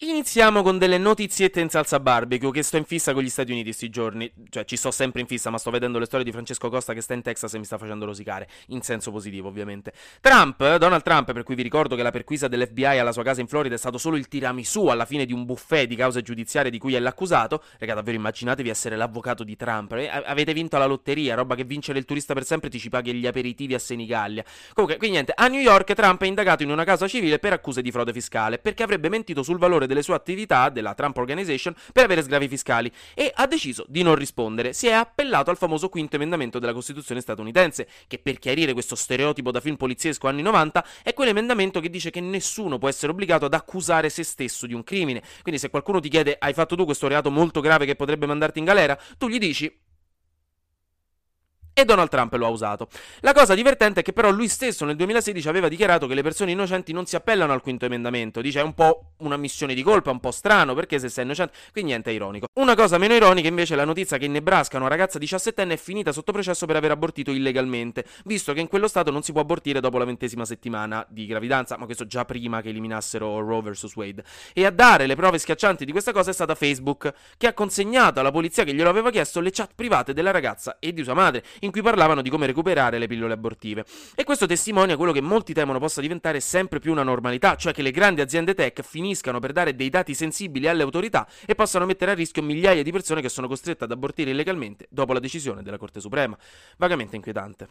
Iniziamo con delle notiziette in salsa barbecue che sto in fissa con gli Stati Uniti questi giorni, cioè ci sto sempre in fissa ma sto vedendo le storie di Francesco Costa che sta in Texas e mi sta facendo rosicare, in senso positivo ovviamente. Trump, Donald Trump, per cui vi ricordo che la perquisa dell'FBI alla sua casa in Florida è stato solo il tiramisù alla fine di un buffet di cause giudiziarie di cui è l'accusato, raga davvero immaginatevi essere l'avvocato di Trump, eh? avete vinto la lotteria, roba che vincere il turista per sempre ti ci paghi gli aperitivi a Senigallia. Comunque, quindi niente, a New York Trump è indagato in una causa civile per accuse di frode fiscale perché avrebbe mentito sul valore delle sue attività della Trump Organization per avere sgravi fiscali e ha deciso di non rispondere. Si è appellato al famoso quinto emendamento della Costituzione statunitense, che per chiarire questo stereotipo da film poliziesco anni 90 è quell'emendamento che dice che nessuno può essere obbligato ad accusare se stesso di un crimine. Quindi se qualcuno ti chiede hai fatto tu questo reato molto grave che potrebbe mandarti in galera, tu gli dici e Donald Trump lo ha usato. La cosa divertente è che però lui stesso nel 2016 aveva dichiarato che le persone innocenti non si appellano al quinto emendamento, dice è un po' una missione di colpa, un po' strano perché se sei innocente, quindi niente è ironico. Una cosa meno ironica invece è la notizia che in Nebraska una ragazza 17enne è finita sotto processo per aver abortito illegalmente, visto che in quello stato non si può abortire dopo la ventesima settimana di gravidanza, ma questo già prima che eliminassero Roe vs Wade. E a dare le prove schiaccianti di questa cosa è stata Facebook, che ha consegnato alla polizia che glielo aveva chiesto le chat private della ragazza e di sua madre in cui parlavano di come recuperare le pillole abortive. E questo testimonia quello che molti temono possa diventare sempre più una normalità, cioè che le grandi aziende tech finiscano per dare dei dati sensibili alle autorità e possano mettere a rischio migliaia di persone che sono costrette ad abortire illegalmente dopo la decisione della Corte Suprema. Vagamente inquietante.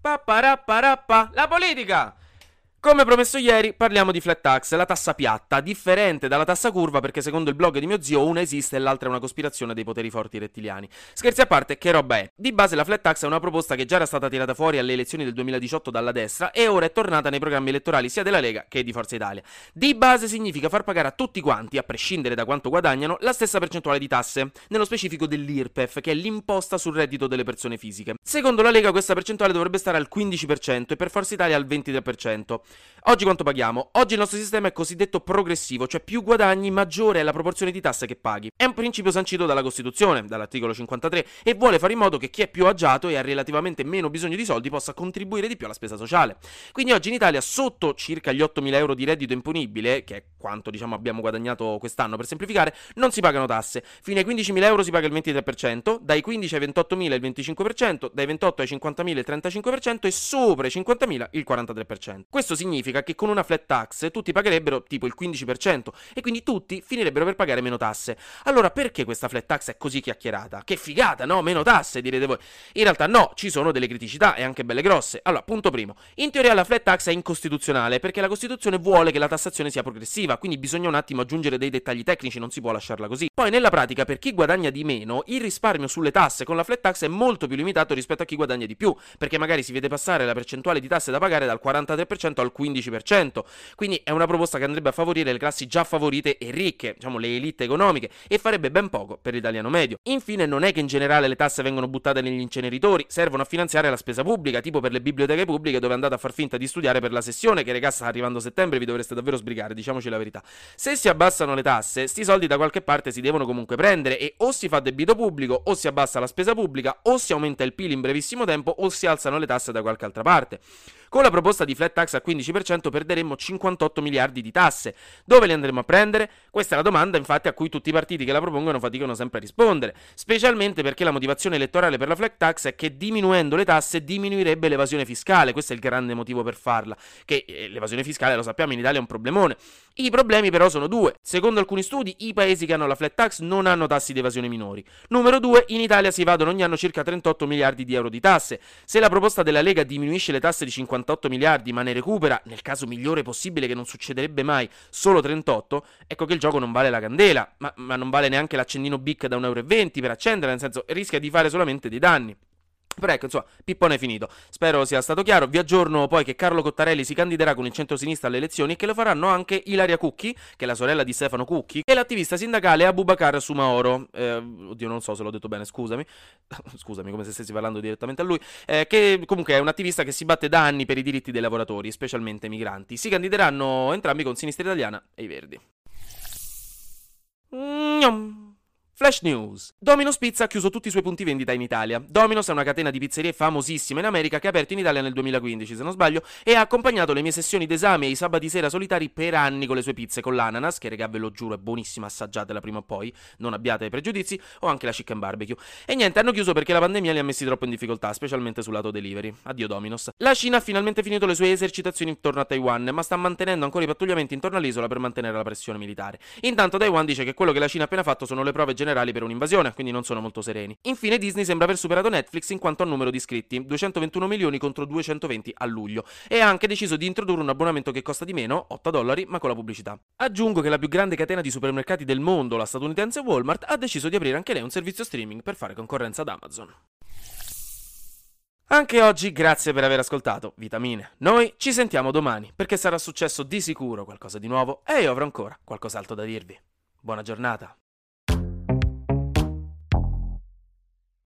Papparapparappa, la politica! Come promesso ieri, parliamo di flat tax, la tassa piatta, differente dalla tassa curva perché secondo il blog di mio zio una esiste e l'altra è una cospirazione dei poteri forti rettiliani. Scherzi a parte, che roba è? Di base la flat tax è una proposta che già era stata tirata fuori alle elezioni del 2018 dalla destra e ora è tornata nei programmi elettorali sia della Lega che di Forza Italia. Di base significa far pagare a tutti quanti, a prescindere da quanto guadagnano, la stessa percentuale di tasse, nello specifico dell'IRPEF, che è l'imposta sul reddito delle persone fisiche. Secondo la Lega questa percentuale dovrebbe stare al 15% e per Forza Italia al 23%. Oggi quanto paghiamo? Oggi il nostro sistema è cosiddetto progressivo, cioè più guadagni maggiore è la proporzione di tasse che paghi. È un principio sancito dalla Costituzione, dall'articolo 53, e vuole fare in modo che chi è più agiato e ha relativamente meno bisogno di soldi possa contribuire di più alla spesa sociale. Quindi oggi in Italia sotto circa gli 8.000 euro di reddito imponibile, che è quanto diciamo abbiamo guadagnato quest'anno per semplificare, non si pagano tasse. Fino ai 15.000 euro si paga il 23%, dai 15 ai 28.000 il 25%, dai 28 ai 50.000 il 35% e sopra i 50.000 il 43%. Questo significa che con una flat tax tutti pagherebbero tipo il 15% e quindi tutti finirebbero per pagare meno tasse. Allora perché questa flat tax è così chiacchierata? Che figata, no? Meno tasse, direte voi. In realtà no, ci sono delle criticità e anche belle grosse. Allora, punto primo. In teoria la flat tax è incostituzionale perché la Costituzione vuole che la tassazione sia progressiva, quindi bisogna un attimo aggiungere dei dettagli tecnici, non si può lasciarla così. Poi nella pratica per chi guadagna di meno, il risparmio sulle tasse con la flat tax è molto più limitato rispetto a chi guadagna di più, perché magari si vede passare la percentuale di tasse da pagare dal 43% al 15%. 15%. Quindi è una proposta che andrebbe a favorire le classi già favorite e ricche, diciamo le elite economiche, e farebbe ben poco per l'italiano medio. Infine, non è che in generale le tasse vengono buttate negli inceneritori, servono a finanziare la spesa pubblica, tipo per le biblioteche pubbliche dove andate a far finta di studiare per la sessione, che regà sta arrivando a settembre, vi dovreste davvero sbrigare, diciamoci la verità. Se si abbassano le tasse, sti soldi da qualche parte si devono comunque prendere e o si fa debito pubblico, o si abbassa la spesa pubblica, o si aumenta il PIL in brevissimo tempo, o si alzano le tasse da qualche altra parte. Con la proposta di flat tax al 15% perderemmo 58 miliardi di tasse. Dove li andremo a prendere? Questa è la domanda infatti a cui tutti i partiti che la propongono faticano sempre a rispondere, specialmente perché la motivazione elettorale per la flat tax è che diminuendo le tasse diminuirebbe l'evasione fiscale, questo è il grande motivo per farla, che eh, l'evasione fiscale lo sappiamo in Italia è un problemone. I problemi però sono due. Secondo alcuni studi i paesi che hanno la flat tax non hanno tassi di evasione minori. Numero due, in Italia si evadono ogni anno circa 38 miliardi di euro di tasse. Se la proposta della Lega diminuisce le tasse di 58 miliardi ma ne recupera, nel caso migliore possibile che non succederebbe mai, solo 38, ecco che il gioco non vale la candela, ma, ma non vale neanche l'accendino BIC da 1,20 euro per accendere, nel senso rischia di fare solamente dei danni. Però ecco, insomma, pippone è finito. Spero sia stato chiaro. Vi aggiorno poi che Carlo Cottarelli si candiderà con il centro-sinistra alle elezioni e che lo faranno anche Ilaria Cucchi, che è la sorella di Stefano Cucchi, e l'attivista sindacale Abubakar Sumaoro. Eh, oddio, non so se l'ho detto bene, scusami. scusami, come se stessi parlando direttamente a lui. Eh, che comunque è un attivista che si batte da anni per i diritti dei lavoratori, specialmente migranti. Si candideranno entrambi con Sinistra Italiana e i Verdi. Mm-hmm. Flash News. Domino's Pizza ha chiuso tutti i suoi punti vendita in Italia. Domino's è una catena di pizzerie famosissima in America che ha aperto in Italia nel 2015, se non sbaglio, e ha accompagnato le mie sessioni d'esame e i sabati sera solitari per anni con le sue pizze con l'ananas, che regà ve lo giuro è buonissima, assaggiatela prima o poi, non abbiate pregiudizi, o anche la chicken barbecue. E niente, hanno chiuso perché la pandemia li ha messi troppo in difficoltà, specialmente sul lato delivery. Addio Domino's. La Cina ha finalmente finito le sue esercitazioni intorno a Taiwan, ma sta mantenendo ancora i pattugliamenti intorno all'isola per mantenere la pressione militare. Intanto Taiwan dice che quello che la Cina ha appena fatto sono le prove generali per un'invasione, quindi non sono molto sereni. Infine Disney sembra aver superato Netflix in quanto a numero di iscritti, 221 milioni contro 220 a luglio, e ha anche deciso di introdurre un abbonamento che costa di meno, 8 dollari, ma con la pubblicità. Aggiungo che la più grande catena di supermercati del mondo, la statunitense Walmart, ha deciso di aprire anche lei un servizio streaming per fare concorrenza ad Amazon. Anche oggi grazie per aver ascoltato Vitamine. Noi ci sentiamo domani perché sarà successo di sicuro qualcosa di nuovo e io avrò ancora qualcos'altro da dirvi. Buona giornata.